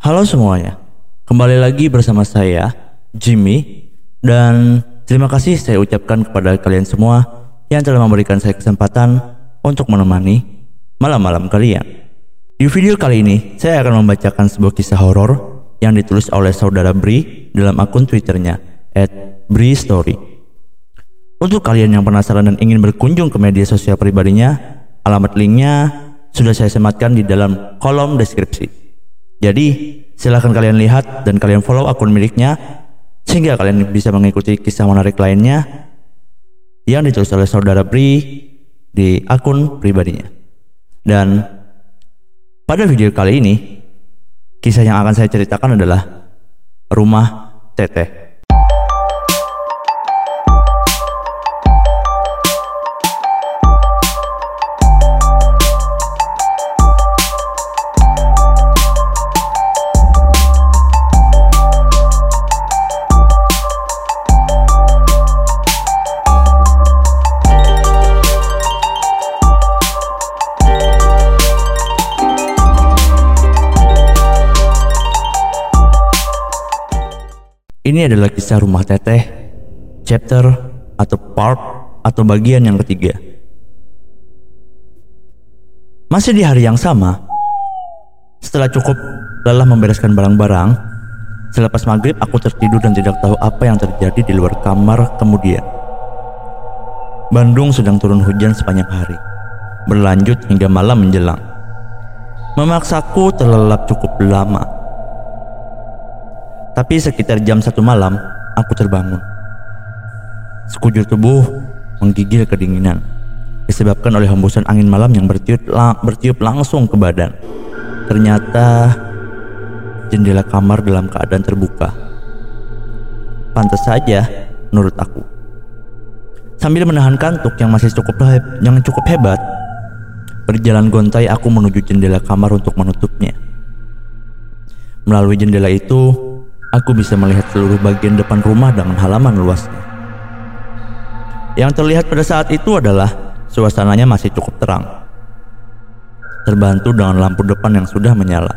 Halo semuanya, kembali lagi bersama saya, Jimmy, dan terima kasih saya ucapkan kepada kalian semua yang telah memberikan saya kesempatan untuk menemani malam-malam kalian. Di video kali ini, saya akan membacakan sebuah kisah horor yang ditulis oleh saudara Bri dalam akun Twitternya @bristory. Untuk kalian yang penasaran dan ingin berkunjung ke media sosial pribadinya, alamat linknya sudah saya sematkan di dalam kolom deskripsi. Jadi silahkan kalian lihat dan kalian follow akun miliknya sehingga kalian bisa mengikuti kisah menarik lainnya yang ditulis oleh saudara Bri di akun pribadinya. Dan pada video kali ini kisah yang akan saya ceritakan adalah rumah teteh. Ini adalah kisah rumah teteh, chapter atau part atau bagian yang ketiga. Masih di hari yang sama, setelah cukup lelah membereskan barang-barang, selepas maghrib aku tertidur dan tidak tahu apa yang terjadi di luar kamar kemudian. Bandung sedang turun hujan sepanjang hari, berlanjut hingga malam menjelang. Memaksaku terlelap cukup lama tapi sekitar jam satu malam, aku terbangun. Sekujur tubuh menggigil kedinginan, disebabkan oleh hembusan angin malam yang bertiup, lang bertiup langsung ke badan. Ternyata jendela kamar dalam keadaan terbuka. Pantas saja, menurut aku. Sambil menahan kantuk yang masih cukup yang cukup hebat, berjalan gontai aku menuju jendela kamar untuk menutupnya. Melalui jendela itu, Aku bisa melihat seluruh bagian depan rumah dengan halaman luasnya. Yang terlihat pada saat itu adalah suasananya masih cukup terang. Terbantu dengan lampu depan yang sudah menyala.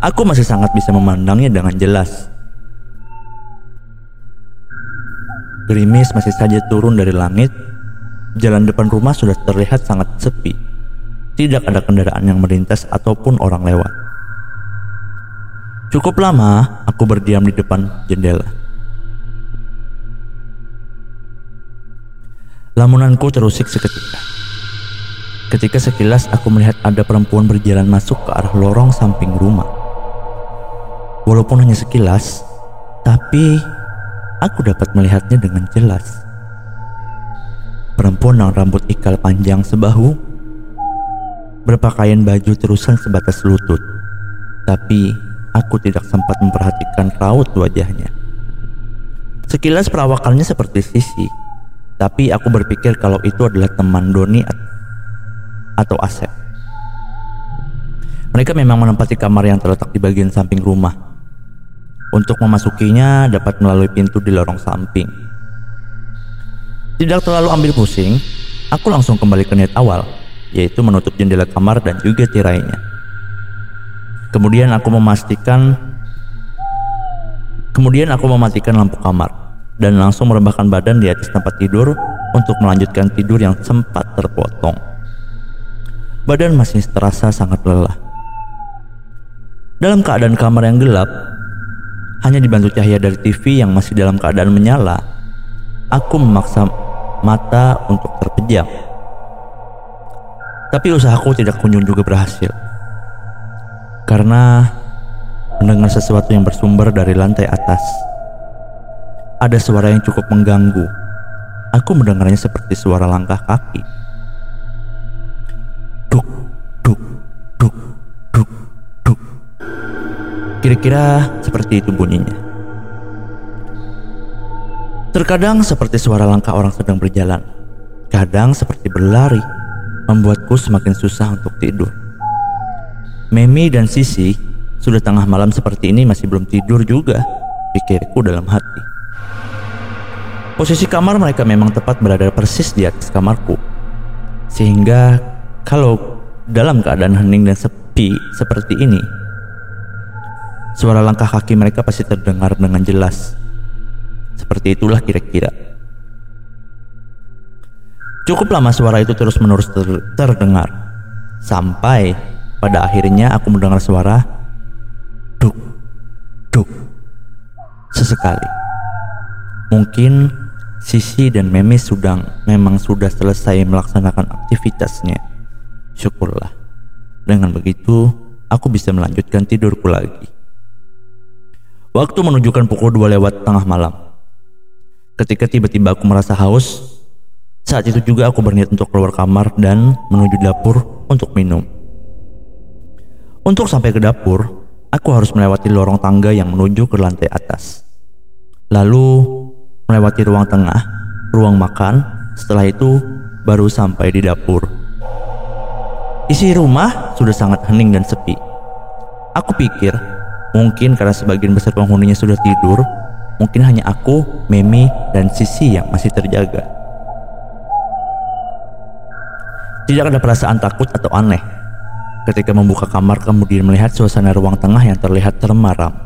Aku masih sangat bisa memandangnya dengan jelas. Gerimis masih saja turun dari langit. Jalan depan rumah sudah terlihat sangat sepi. Tidak ada kendaraan yang melintas ataupun orang lewat. Cukup lama aku berdiam di depan jendela. Lamunanku terusik seketika. Ketika sekilas aku melihat ada perempuan berjalan masuk ke arah lorong samping rumah. Walaupun hanya sekilas, tapi aku dapat melihatnya dengan jelas. Perempuan yang rambut ikal panjang sebahu, berpakaian baju terusan sebatas lutut, tapi Aku tidak sempat memperhatikan raut wajahnya. Sekilas perawakannya seperti Sisi, tapi aku berpikir kalau itu adalah teman Doni atau Asep. Mereka memang menempati kamar yang terletak di bagian samping rumah. Untuk memasukinya dapat melalui pintu di lorong samping. Tidak terlalu ambil pusing, aku langsung kembali ke niat awal, yaitu menutup jendela kamar dan juga tirainya. Kemudian aku memastikan Kemudian aku mematikan lampu kamar dan langsung merebahkan badan di atas tempat tidur untuk melanjutkan tidur yang sempat terpotong. Badan masih terasa sangat lelah. Dalam keadaan kamar yang gelap, hanya dibantu cahaya dari TV yang masih dalam keadaan menyala, aku memaksa mata untuk terpejam. Tapi usahaku tidak kunjung juga berhasil karena mendengar sesuatu yang bersumber dari lantai atas. Ada suara yang cukup mengganggu. Aku mendengarnya seperti suara langkah kaki. Duk, duk, duk, duk, duk. Kira-kira seperti itu bunyinya. Terkadang seperti suara langkah orang sedang berjalan. Kadang seperti berlari, membuatku semakin susah untuk tidur. Memi dan Sisi sudah tengah malam seperti ini masih belum tidur juga, pikirku dalam hati. Posisi kamar mereka memang tepat berada persis di atas kamarku. Sehingga kalau dalam keadaan hening dan sepi seperti ini, suara langkah kaki mereka pasti terdengar dengan jelas. Seperti itulah kira-kira. Cukup lama suara itu terus-menerus ter terdengar, sampai pada akhirnya aku mendengar suara duk, duk, sesekali. Mungkin Sisi dan Memes sudah memang sudah selesai melaksanakan aktivitasnya. Syukurlah. Dengan begitu, aku bisa melanjutkan tidurku lagi. Waktu menunjukkan pukul 2 lewat tengah malam. Ketika tiba-tiba aku merasa haus, saat itu juga aku berniat untuk keluar kamar dan menuju dapur untuk minum. Untuk sampai ke dapur, aku harus melewati lorong tangga yang menuju ke lantai atas. Lalu melewati ruang tengah, ruang makan, setelah itu baru sampai di dapur. Isi rumah sudah sangat hening dan sepi. Aku pikir mungkin karena sebagian besar penghuninya sudah tidur, mungkin hanya aku, Memi, dan Sisi yang masih terjaga. Tidak ada perasaan takut atau aneh ketika membuka kamar kemudian melihat suasana ruang tengah yang terlihat termaram.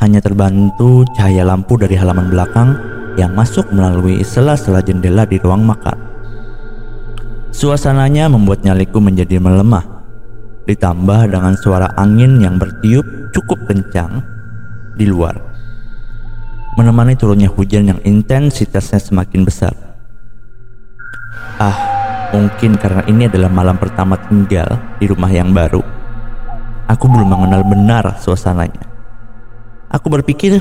Hanya terbantu cahaya lampu dari halaman belakang yang masuk melalui sela-sela jendela di ruang makan. Suasananya membuat nyaliku menjadi melemah, ditambah dengan suara angin yang bertiup cukup kencang di luar. Menemani turunnya hujan yang intensitasnya semakin besar. Ah, Mungkin karena ini adalah malam pertama tinggal di rumah yang baru. Aku belum mengenal benar suasananya. Aku berpikir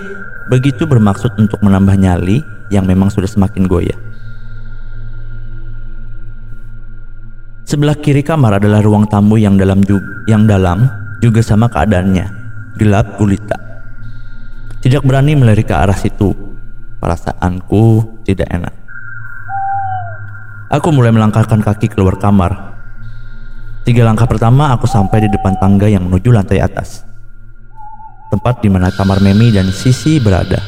begitu bermaksud untuk menambah nyali yang memang sudah semakin goyah. Sebelah kiri kamar adalah ruang tamu yang dalam juga, yang dalam juga sama keadaannya, gelap gulita. Tidak berani melirik ke arah situ. Perasaanku tidak enak. Aku mulai melangkahkan kaki keluar kamar. Tiga langkah pertama aku sampai di depan tangga yang menuju lantai atas. Tempat di mana kamar Memi dan Sisi berada.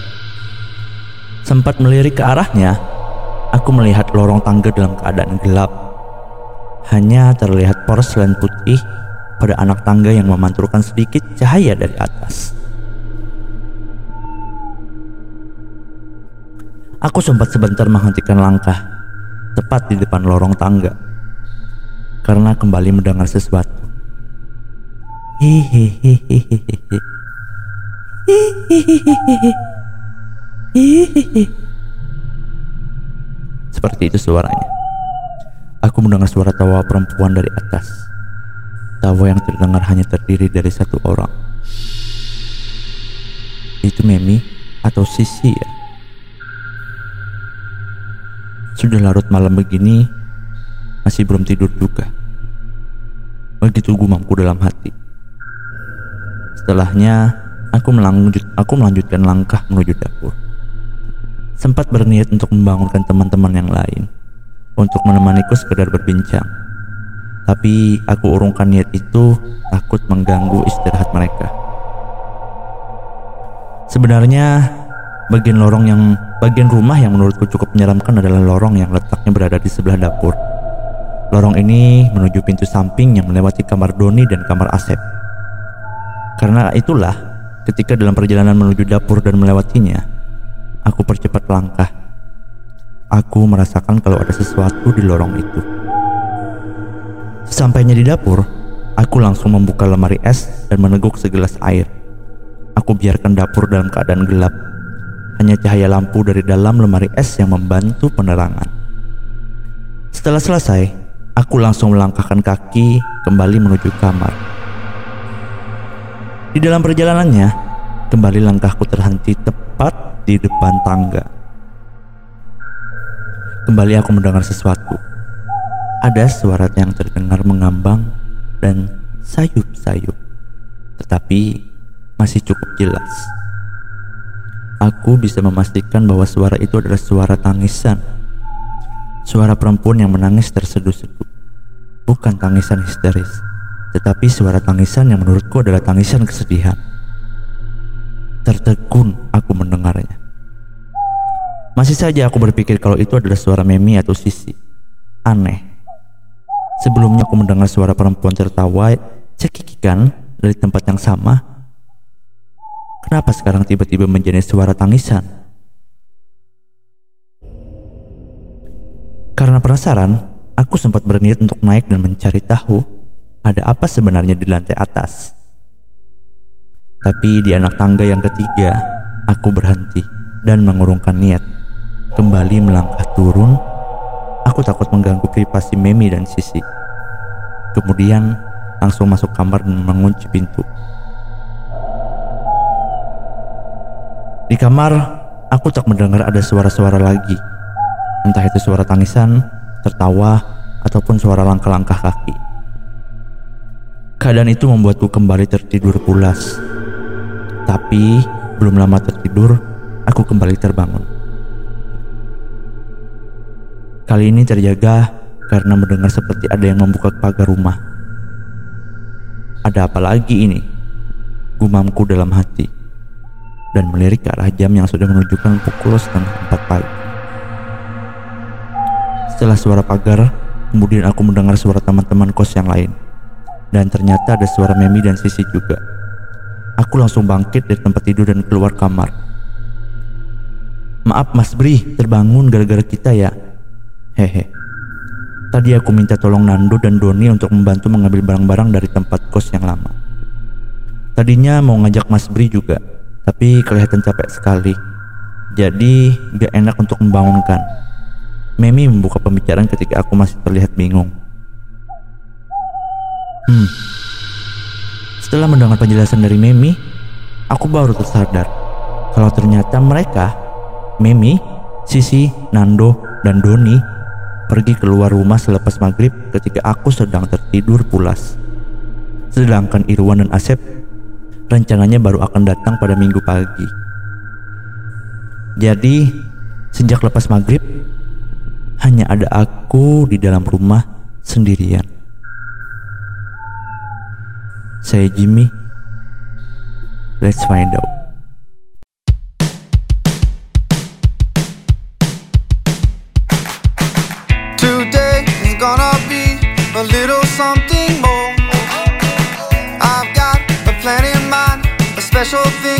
Sempat melirik ke arahnya, aku melihat lorong tangga dalam keadaan gelap. Hanya terlihat porselen putih pada anak tangga yang memantulkan sedikit cahaya dari atas. Aku sempat sebentar menghentikan langkah tepat di depan lorong tangga karena kembali mendengar sesuatu. Seperti itu suaranya. Aku mendengar suara tawa perempuan dari atas. Tawa yang terdengar hanya terdiri dari satu orang. Itu Memi atau Sisi ya? Sudah larut malam begini, masih belum tidur juga. Begitu gumamku dalam hati. Setelahnya, aku melanjut, aku melanjutkan langkah menuju dapur. Sempat berniat untuk membangunkan teman-teman yang lain untuk menemaniku sekedar berbincang. Tapi aku urungkan niat itu takut mengganggu istirahat mereka. Sebenarnya bagian lorong yang Bagian rumah yang menurutku cukup menyeramkan adalah lorong yang letaknya berada di sebelah dapur. Lorong ini menuju pintu samping yang melewati kamar Doni dan kamar Asep. Karena itulah, ketika dalam perjalanan menuju dapur dan melewatinya, aku percepat langkah. Aku merasakan kalau ada sesuatu di lorong itu. Sampainya di dapur, aku langsung membuka lemari es dan meneguk segelas air. Aku biarkan dapur dalam keadaan gelap hanya cahaya lampu dari dalam lemari es yang membantu penerangan. Setelah selesai, aku langsung melangkahkan kaki kembali menuju kamar. Di dalam perjalanannya, kembali langkahku terhenti tepat di depan tangga. Kembali aku mendengar sesuatu. Ada suara yang terdengar mengambang dan sayup-sayup, tetapi masih cukup jelas. Aku bisa memastikan bahwa suara itu adalah suara tangisan. Suara perempuan yang menangis terseduh-seduh. Bukan tangisan histeris, tetapi suara tangisan yang menurutku adalah tangisan kesedihan. Tertegun aku mendengarnya. Masih saja aku berpikir kalau itu adalah suara Memi atau Sisi. Aneh. Sebelumnya aku mendengar suara perempuan tertawa cekikikan dari tempat yang sama. Kenapa sekarang tiba-tiba menjadi suara tangisan? Karena penasaran, aku sempat berniat untuk naik dan mencari tahu ada apa sebenarnya di lantai atas. Tapi di anak tangga yang ketiga, aku berhenti dan mengurungkan niat. Kembali melangkah turun, aku takut mengganggu privasi Memi dan Sisi. Kemudian langsung masuk kamar dan mengunci pintu. Di kamar, aku tak mendengar ada suara-suara lagi. Entah itu suara tangisan, tertawa, ataupun suara langkah-langkah kaki. Keadaan itu membuatku kembali tertidur pulas. Tapi belum lama tertidur, aku kembali terbangun. Kali ini terjaga karena mendengar seperti ada yang membuka pagar rumah. Ada apa lagi ini? Gumamku dalam hati dan melirik ke arah jam yang sudah menunjukkan pukul setengah empat pagi. Setelah suara pagar, kemudian aku mendengar suara teman-teman kos yang lain. Dan ternyata ada suara Memi dan Sisi juga. Aku langsung bangkit dari tempat tidur dan keluar kamar. Maaf Mas Bri, terbangun gara-gara kita ya. Hehe. Tadi aku minta tolong Nando dan Doni untuk membantu mengambil barang-barang dari tempat kos yang lama. Tadinya mau ngajak Mas Bri juga, tapi kelihatan capek sekali. Jadi gak enak untuk membangunkan. Memi membuka pembicaraan ketika aku masih terlihat bingung. Hmm, setelah mendengar penjelasan dari Memi, aku baru tersadar kalau ternyata mereka, Memi, Sisi, Nando, dan Doni pergi keluar rumah selepas maghrib ketika aku sedang tertidur pulas. Sedangkan Irwan dan Asep rencananya baru akan datang pada minggu pagi. Jadi, sejak lepas maghrib, hanya ada aku di dalam rumah sendirian. Saya Jimmy. Let's find out. Today is gonna special thing.